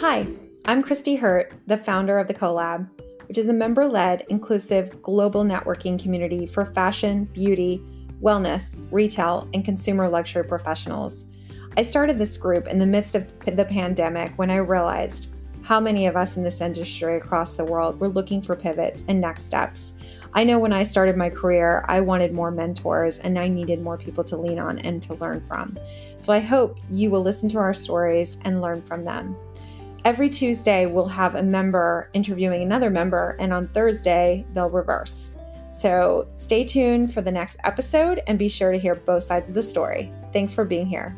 Hi, I'm Christy Hurt, the founder of the CoLab, which is a member led, inclusive global networking community for fashion, beauty, wellness, retail, and consumer luxury professionals. I started this group in the midst of the pandemic when I realized how many of us in this industry across the world were looking for pivots and next steps. I know when I started my career, I wanted more mentors and I needed more people to lean on and to learn from. So I hope you will listen to our stories and learn from them. Every Tuesday, we'll have a member interviewing another member, and on Thursday, they'll reverse. So stay tuned for the next episode and be sure to hear both sides of the story. Thanks for being here.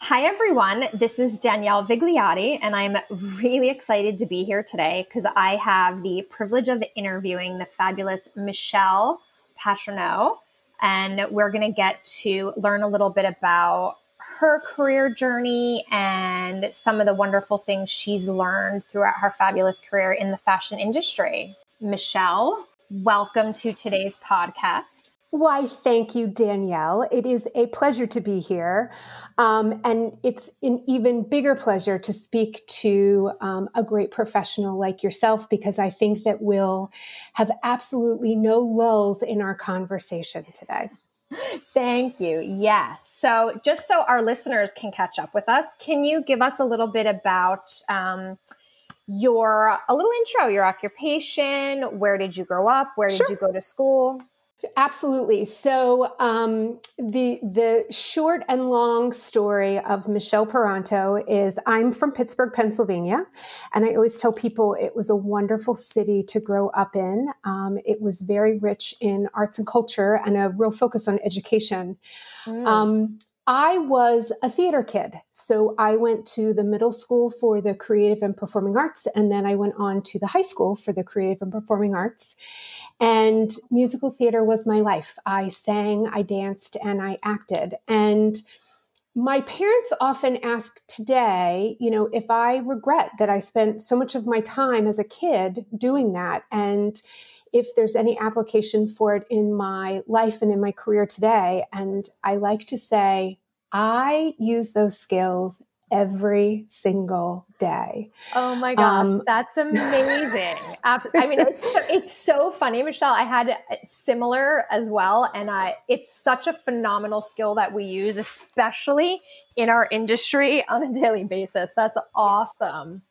Hi, everyone. This is Danielle Vigliotti, and I'm really excited to be here today because I have the privilege of interviewing the fabulous Michelle Peranteau. And we're going to get to learn a little bit about her career journey and some of the wonderful things she's learned throughout her fabulous career in the fashion industry. Michelle, welcome to today's podcast. Why, thank you, Danielle. It is a pleasure to be here. Um, and it's an even bigger pleasure to speak to um, a great professional like yourself because I think that we'll have absolutely no lulls in our conversation today. Thank you. Yes. So, just so our listeners can catch up with us, can you give us a little bit about um, your a little intro, your occupation? Where did you grow up? Where did sure. you go to school? Absolutely. So um, the the short and long story of Michelle Peranteau is I'm from Pittsburgh, Pennsylvania, and I always tell people it was a wonderful city to grow up in. Um, it was very rich in arts and culture and a real focus on education. Mm. Um, I was a theater kid. So I went to the middle school for the creative and performing arts, and then I went on to the high school for the creative and performing arts. And musical theater was my life. I sang, I danced, and I acted. And my parents often ask today, you know, if I regret that I spent so much of my time as a kid doing that. And if there's any application for it in my life and in my career today. And I like to say, I use those skills every single day. Oh my gosh, um, that's amazing. I mean, it's, it's so funny, Michelle. I had similar as well. And I, it's such a phenomenal skill that we use, especially in our industry on a daily basis. That's awesome.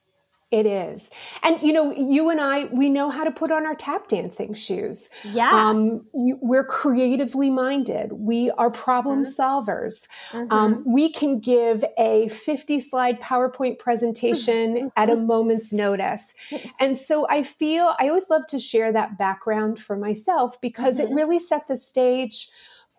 It is. And, you know, you and I, we know how to put on our tap dancing shoes. Yeah. Um, we're creatively minded. We are problem mm-hmm. solvers. Mm-hmm. Um, we can give a 50 slide PowerPoint presentation at a moment's notice. And so I feel, I always love to share that background for myself because mm-hmm. it really set the stage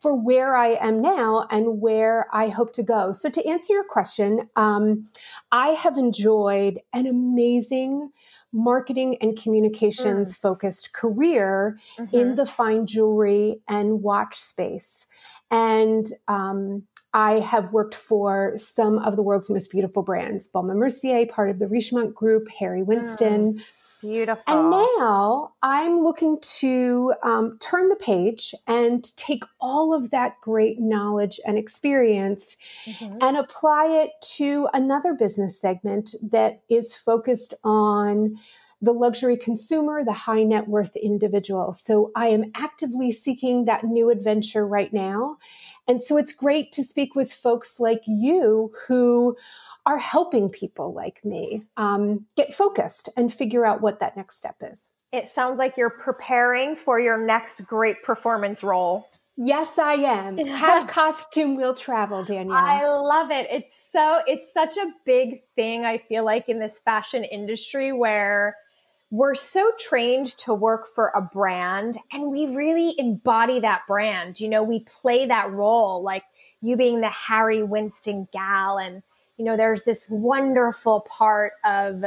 for where I am now and where I hope to go. So, to answer your question, um, I have enjoyed an amazing marketing and communications mm. focused career mm-hmm. in the fine jewelry and watch space. And um, I have worked for some of the world's most beautiful brands Baume & Mercier, part of the Richemont Group, Harry Winston. Mm Beautiful. And now I'm looking to um, turn the page and take all of that great knowledge and experience mm-hmm. and apply it to another business segment that is focused on the luxury consumer, the high net worth individual. So I am actively seeking that new adventure right now. And so it's great to speak with folks like you who are helping people like me um, get focused and figure out what that next step is. It sounds like you're preparing for your next great performance role. Yes, I am. Have costume will travel, Danielle. I love it. It's so it's such a big thing I feel like in this fashion industry where we're so trained to work for a brand and we really embody that brand. You know, we play that role like you being the Harry Winston gal and you know, there's this wonderful part of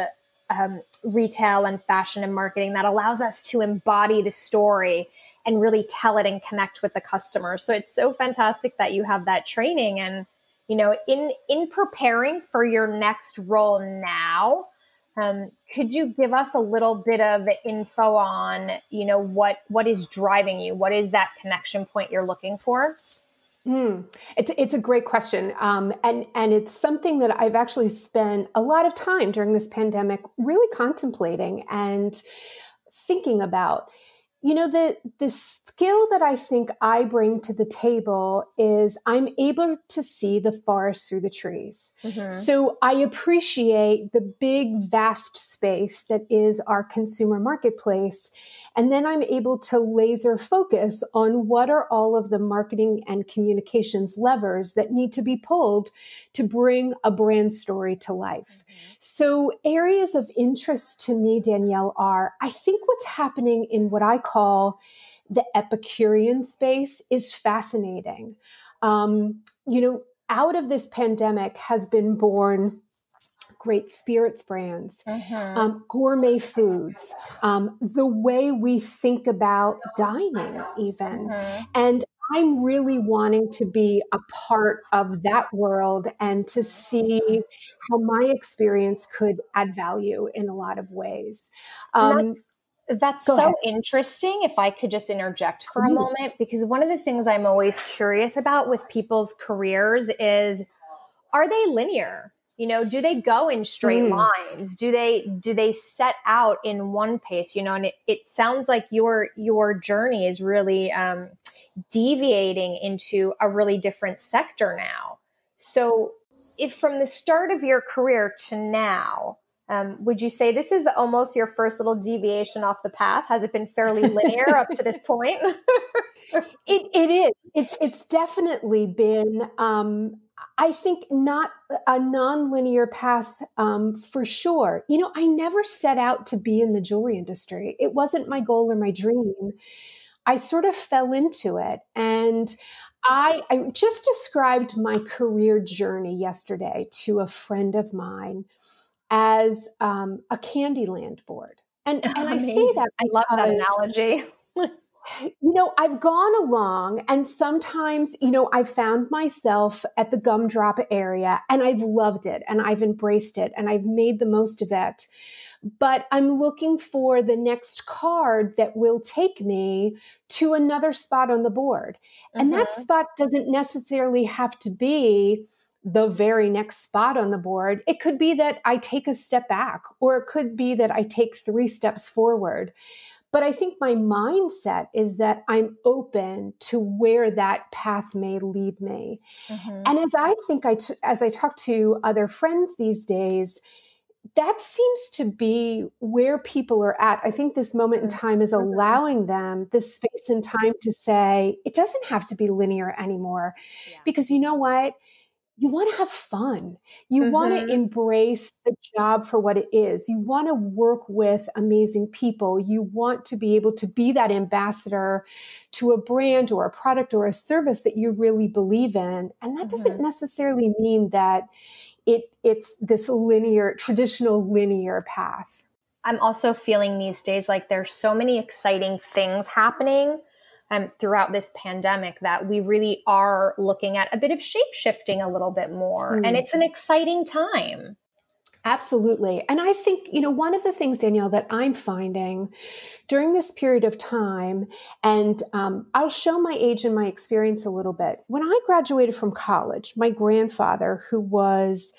um, retail and fashion and marketing that allows us to embody the story and really tell it and connect with the customer. So it's so fantastic that you have that training and you know in in preparing for your next role now um, could you give us a little bit of info on you know what what is driving you what is that connection point you're looking for Mm, it's, it's a great question. Um, and, and it's something that I've actually spent a lot of time during this pandemic really contemplating and thinking about. You know, the, the skill that I think I bring to the table is I'm able to see the forest through the trees. Mm-hmm. So I appreciate the big, vast space that is our consumer marketplace. And then I'm able to laser focus on what are all of the marketing and communications levers that need to be pulled to bring a brand story to life. Mm-hmm. So, areas of interest to me, Danielle, are I think what's happening in what I call the Epicurean space is fascinating. Um, you know, out of this pandemic has been born great spirits brands, mm-hmm. um, gourmet foods, um, the way we think about dining, even. Mm-hmm. And I'm really wanting to be a part of that world and to see how my experience could add value in a lot of ways. Um, that's, that's so ahead. interesting. If I could just interject for a moment, because one of the things I'm always curious about with people's careers is are they linear? you know do they go in straight mm. lines do they do they set out in one pace you know and it, it sounds like your your journey is really um, deviating into a really different sector now so if from the start of your career to now um, would you say this is almost your first little deviation off the path has it been fairly linear up to this point it, it is it's, it's definitely been um, I think not a non-linear path um, for sure. You know, I never set out to be in the jewelry industry. It wasn't my goal or my dream. I sort of fell into it, and I, I just described my career journey yesterday to a friend of mine as um, a Candyland board. And, and I say that I love that analogy. you know, I've gone along and sometimes, you know, I've found myself at the gumdrop area and I've loved it and I've embraced it and I've made the most of it. But I'm looking for the next card that will take me to another spot on the board. Mm-hmm. And that mm-hmm. spot doesn't necessarily have to be the very next spot on the board. It could be that I take a step back, or it could be that I take three steps forward. But I think my mindset is that I'm open to where that path may lead me. Mm-hmm. And as I think I, t- as I talk to other friends these days, that seems to be where people are at. I think this moment in mm-hmm. time is mm-hmm. allowing them this space and time to say, it doesn't have to be linear anymore. Yeah. Because you know what? You want to have fun. You mm-hmm. want to embrace the job for what it is. You want to work with amazing people. You want to be able to be that ambassador to a brand or a product or a service that you really believe in. And that mm-hmm. doesn't necessarily mean that it it's this linear traditional linear path. I'm also feeling these days like there's so many exciting things happening um, throughout this pandemic that we really are looking at a bit of shape shifting a little bit more. Mm. And it's an exciting time. Absolutely. And I think, you know, one of the things, Danielle, that I'm finding during this period of time, and um, I'll show my age and my experience a little bit. When I graduated from college, my grandfather, who was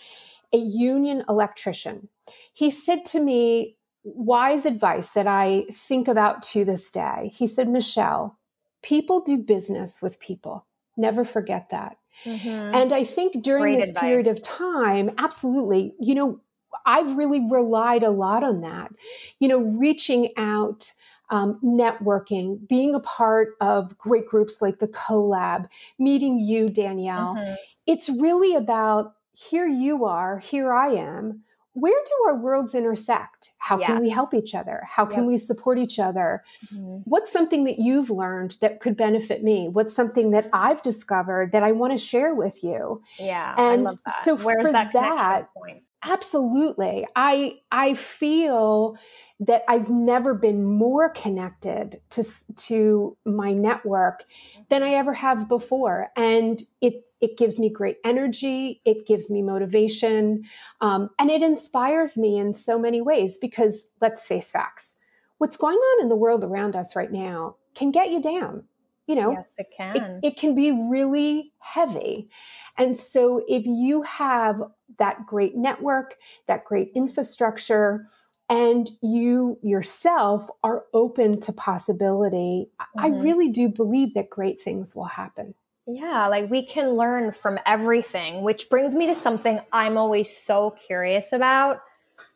a union electrician, he said to me, wise advice that I think about to this day. He said, Michelle, people do business with people. Never forget that. Mm-hmm. And I think during this advice. period of time, absolutely, you know, I've really relied a lot on that. You know, reaching out, um, networking, being a part of great groups like the CoLab, meeting you, Danielle. Mm-hmm. It's really about here you are, here I am where do our worlds intersect? How yes. can we help each other? How can yep. we support each other? Mm-hmm. What's something that you've learned that could benefit me? What's something that I've discovered that I want to share with you? Yeah. And so Where's for that, that point? Absolutely. I I feel that I've never been more connected to to my network than I ever have before, and it it gives me great energy. It gives me motivation, um, and it inspires me in so many ways. Because let's face facts, what's going on in the world around us right now can get you down. you know, yes, it can. It, it can be really heavy. And so if you have that great network, that great infrastructure, and you yourself are open to possibility, mm-hmm. I really do believe that great things will happen. Yeah, like we can learn from everything, which brings me to something I'm always so curious about.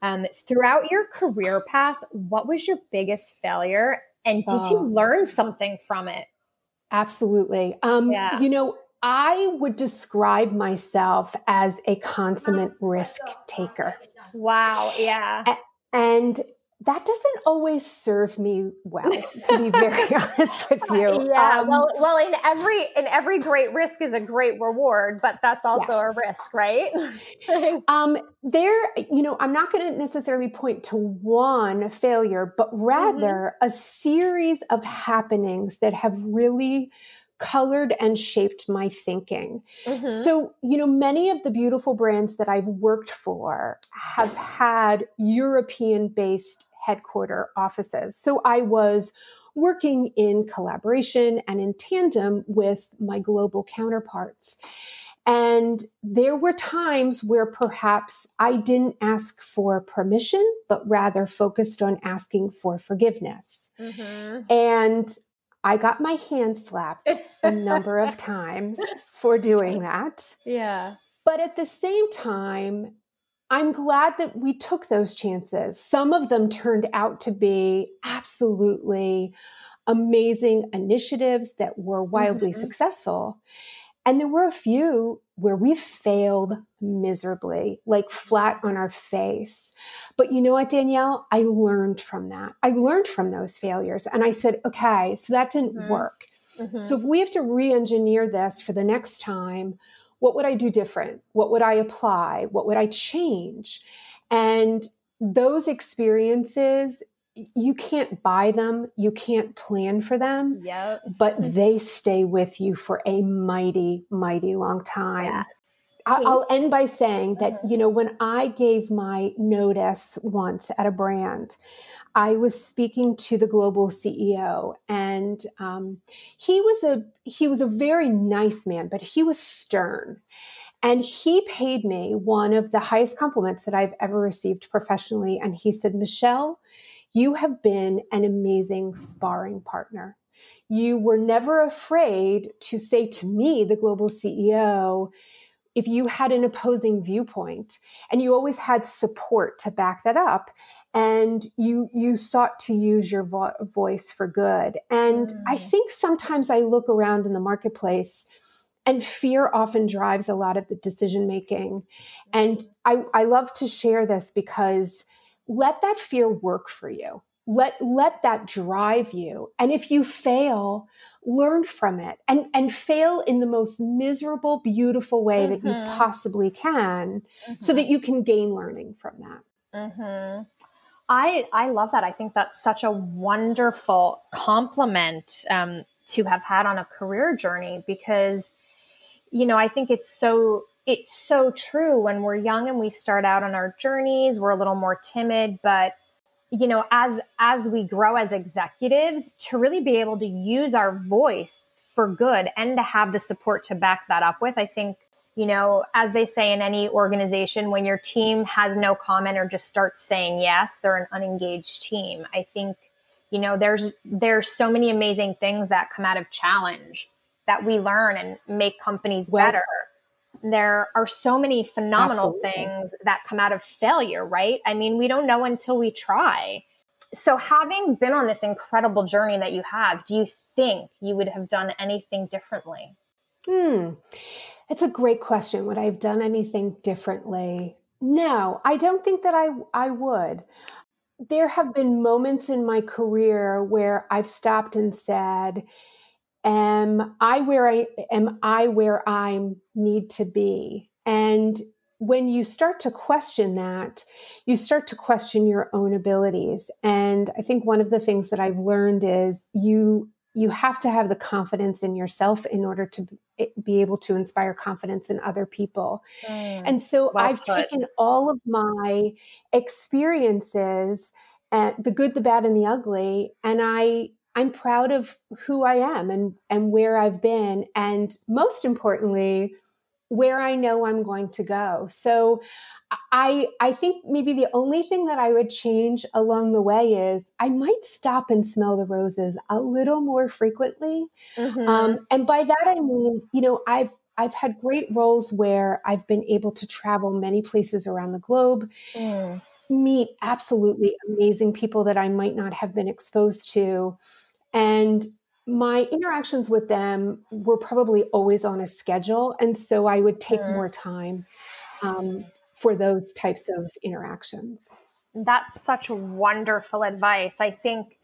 Um, throughout your career path, what was your biggest failure? And did you learn something from it? Absolutely. Um, yeah. You know, I would describe myself as a consummate risk taker. Wow. Yeah. And that doesn't always serve me well to be very honest with you yeah um, well well in every in every great risk is a great reward but that's also yes. a risk right um there you know i'm not going to necessarily point to one failure but rather mm-hmm. a series of happenings that have really colored and shaped my thinking. Mm-hmm. So, you know, many of the beautiful brands that I've worked for have had European based headquarter offices. So I was working in collaboration and in tandem with my global counterparts. And there were times where perhaps I didn't ask for permission, but rather focused on asking for forgiveness. Mm-hmm. And I got my hand slapped a number of times for doing that. Yeah. But at the same time, I'm glad that we took those chances. Some of them turned out to be absolutely amazing initiatives that were wildly mm-hmm. successful. And there were a few where we failed miserably, like flat on our face. But you know what, Danielle? I learned from that. I learned from those failures. And I said, okay, so that didn't mm-hmm. work. Mm-hmm. So if we have to re engineer this for the next time, what would I do different? What would I apply? What would I change? And those experiences you can't buy them, you can't plan for them, yep. but they stay with you for a mighty, mighty long time. Yeah. I'll end by saying that, uh-huh. you know, when I gave my notice once at a brand, I was speaking to the global CEO, and um, he was a he was a very nice man, but he was stern. And he paid me one of the highest compliments that I've ever received professionally. And he said, Michelle, you have been an amazing sparring partner. You were never afraid to say to me, the global CEO, if you had an opposing viewpoint and you always had support to back that up and you you sought to use your vo- voice for good and mm. i think sometimes i look around in the marketplace and fear often drives a lot of the decision making and I, I love to share this because let that fear work for you. Let, let that drive you. And if you fail, learn from it and, and fail in the most miserable, beautiful way mm-hmm. that you mm-hmm. possibly can mm-hmm. so that you can gain learning from that. Mm-hmm. I, I love that. I think that's such a wonderful compliment um, to have had on a career journey because, you know, I think it's so it's so true when we're young and we start out on our journeys we're a little more timid but you know as as we grow as executives to really be able to use our voice for good and to have the support to back that up with i think you know as they say in any organization when your team has no comment or just starts saying yes they're an unengaged team. I think you know there's there's so many amazing things that come out of challenge that we learn and make companies well, better there are so many phenomenal Absolutely. things that come out of failure, right? I mean, we don't know until we try. So, having been on this incredible journey that you have, do you think you would have done anything differently? Hmm. It's a great question. Would I have done anything differently? No, I don't think that I I would. There have been moments in my career where I've stopped and said, am I where I am I where I need to be? And when you start to question that, you start to question your own abilities. And I think one of the things that I've learned is you you have to have the confidence in yourself in order to be able to inspire confidence in other people. Mm, and so well I've put. taken all of my experiences and the good, the bad, and the ugly, and I I'm proud of who I am and and where I've been and most importantly where I know I'm going to go. So I I think maybe the only thing that I would change along the way is I might stop and smell the roses a little more frequently. Mm-hmm. Um, and by that I mean, you know, I've I've had great roles where I've been able to travel many places around the globe, mm. Meet absolutely amazing people that I might not have been exposed to, and my interactions with them were probably always on a schedule, and so I would take mm. more time. Um, for those types of interactions. That's such wonderful advice. I think,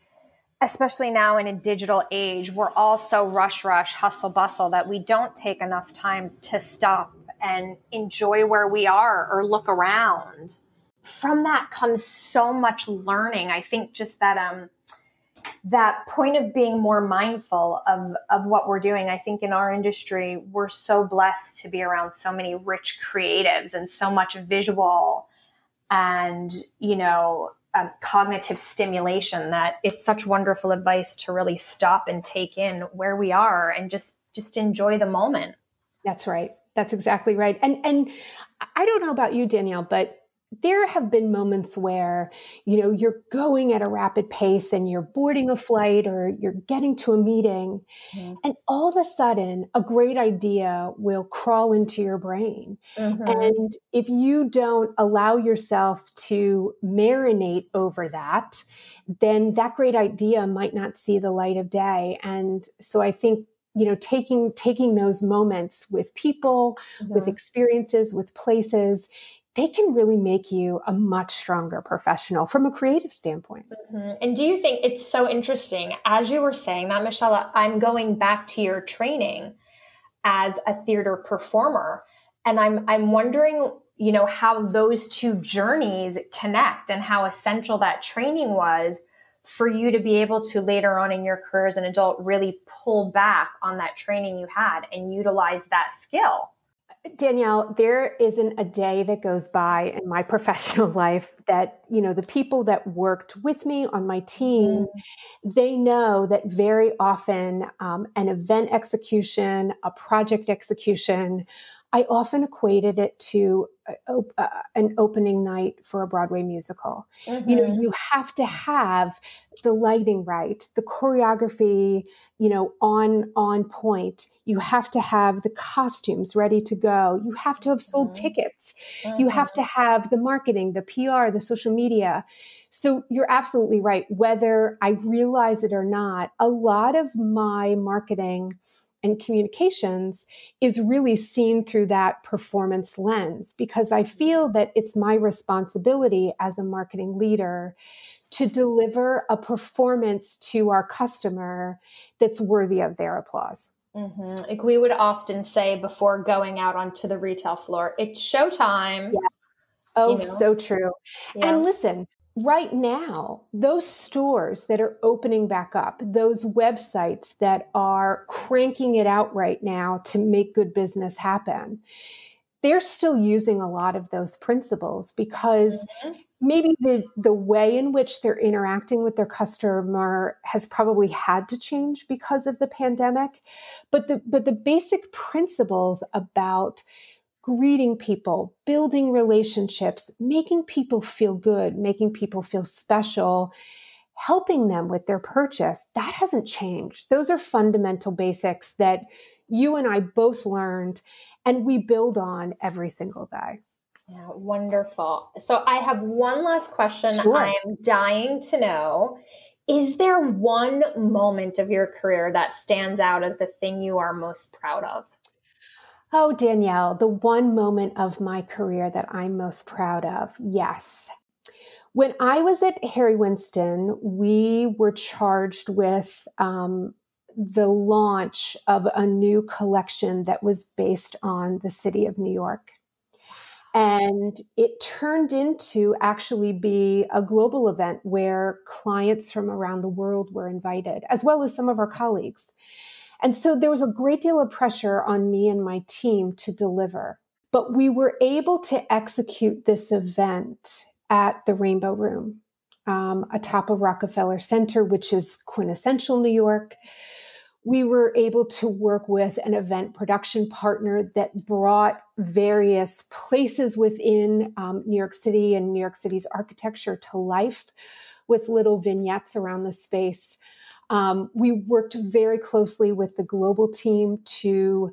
especially now in a digital age, we're all so rush, rush, hustle, bustle that we don't take enough time to stop and enjoy where we are or look around. From that comes so much learning. I think just that um, that point of being more mindful of of what we're doing. I think in our industry we're so blessed to be around so many rich creatives and so much visual and you know um, cognitive stimulation that it's such wonderful advice to really stop and take in where we are and just just enjoy the moment. That's right. That's exactly right. And and i don't know about you danielle but there have been moments where you know you're going at a rapid pace and you're boarding a flight or you're getting to a meeting mm-hmm. and all of a sudden a great idea will crawl into your brain mm-hmm. and if you don't allow yourself to marinate over that then that great idea might not see the light of day and so i think you know taking taking those moments with people mm-hmm. with experiences with places they can really make you a much stronger professional from a creative standpoint. Mm-hmm. And do you think it's so interesting? As you were saying that, Michelle, I'm going back to your training as a theater performer. And I'm I'm wondering, you know, how those two journeys connect and how essential that training was for you to be able to later on in your career as an adult really pull back on that training you had and utilize that skill. Danielle, there isn't a day that goes by in my professional life that, you know, the people that worked with me on my team, mm. they know that very often um, an event execution, a project execution, I often equated it to a, a, an opening night for a Broadway musical. Mm-hmm. You know, mm-hmm. you have to have the lighting right, the choreography, you know, on on point. You have to have the costumes ready to go. You have to have sold mm-hmm. tickets. Mm-hmm. You have to have the marketing, the PR, the social media. So you're absolutely right. Whether I realize it or not, a lot of my marketing and communications is really seen through that performance lens because I feel that it's my responsibility as a marketing leader to deliver a performance to our customer that's worthy of their applause. Mm-hmm. Like we would often say before going out onto the retail floor, it's showtime. Yeah. Oh, you know? so true. Yeah. And listen, right now, those stores that are opening back up, those websites that are cranking it out right now to make good business happen, they're still using a lot of those principles because mm-hmm. maybe the the way in which they're interacting with their customer has probably had to change because of the pandemic. But the but the basic principles about greeting people building relationships making people feel good making people feel special helping them with their purchase that hasn't changed those are fundamental basics that you and I both learned and we build on every single day yeah, wonderful. So I have one last question sure. I am dying to know. Is there one moment of your career that stands out as the thing you are most proud of? Oh, Danielle, the one moment of my career that I'm most proud of. Yes. When I was at Harry Winston, we were charged with um, the launch of a new collection that was based on the city of New York. And it turned into actually be a global event where clients from around the world were invited, as well as some of our colleagues. And so there was a great deal of pressure on me and my team to deliver. But we were able to execute this event at the Rainbow Room. um, atop of Rockefeller Center, which is quintessential New York. We were able to work with an event production partner that brought various places within um, New York City and New York City's architecture to life with little vignettes around the space. Um, we worked very closely with the global team to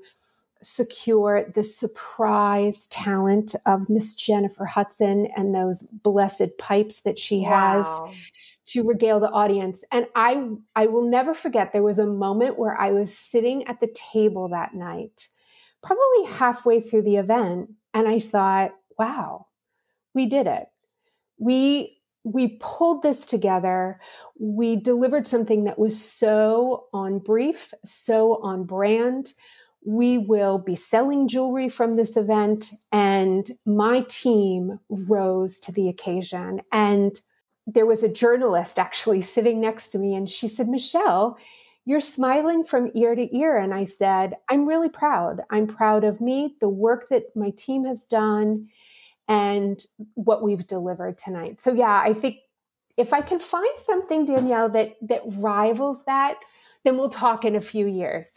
secure the surprise talent of Miss Jennifer Hudson and those blessed pipes that she has to regale the audience. And I I will never forget there was a moment where I was sitting at the table that night, probably halfway through the event, and I thought, wow, we did it. We we pulled this together. We delivered something that was so on brief, so on brand. We will be selling jewelry from this event, and my team rose to the occasion. And there was a journalist actually sitting next to me, and she said, Michelle, you're smiling from ear to ear. And I said, I'm really proud. I'm proud of me, the work that my team has done and what we've delivered tonight. So yeah, I think if I can find something, Danielle, that that rivals that, then we'll talk in a few years.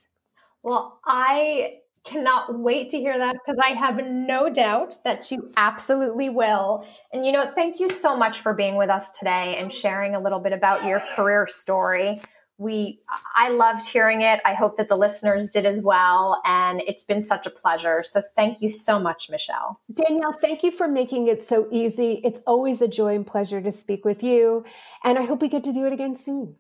Well, I cannot wait to hear that because I have no doubt that you absolutely will. And you know, thank you so much for being with us today and sharing a little bit about your career story we i loved hearing it. I hope that the listeners did as well. And it's been such a pleasure. So thank you so much michelle. Danielle thank you for making it so easy. It's always a joy and pleasure to speak with you. And i hope we get to do it again soon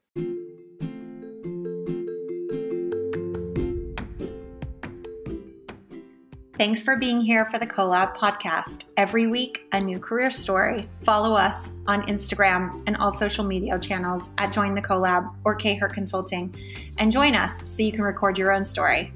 Thanks for being here for the CoLab podcast. Every week, a new career story. Follow us on Instagram and all social media channels at Join the CoLab or K Hurt Consulting and join us so you can record your own story.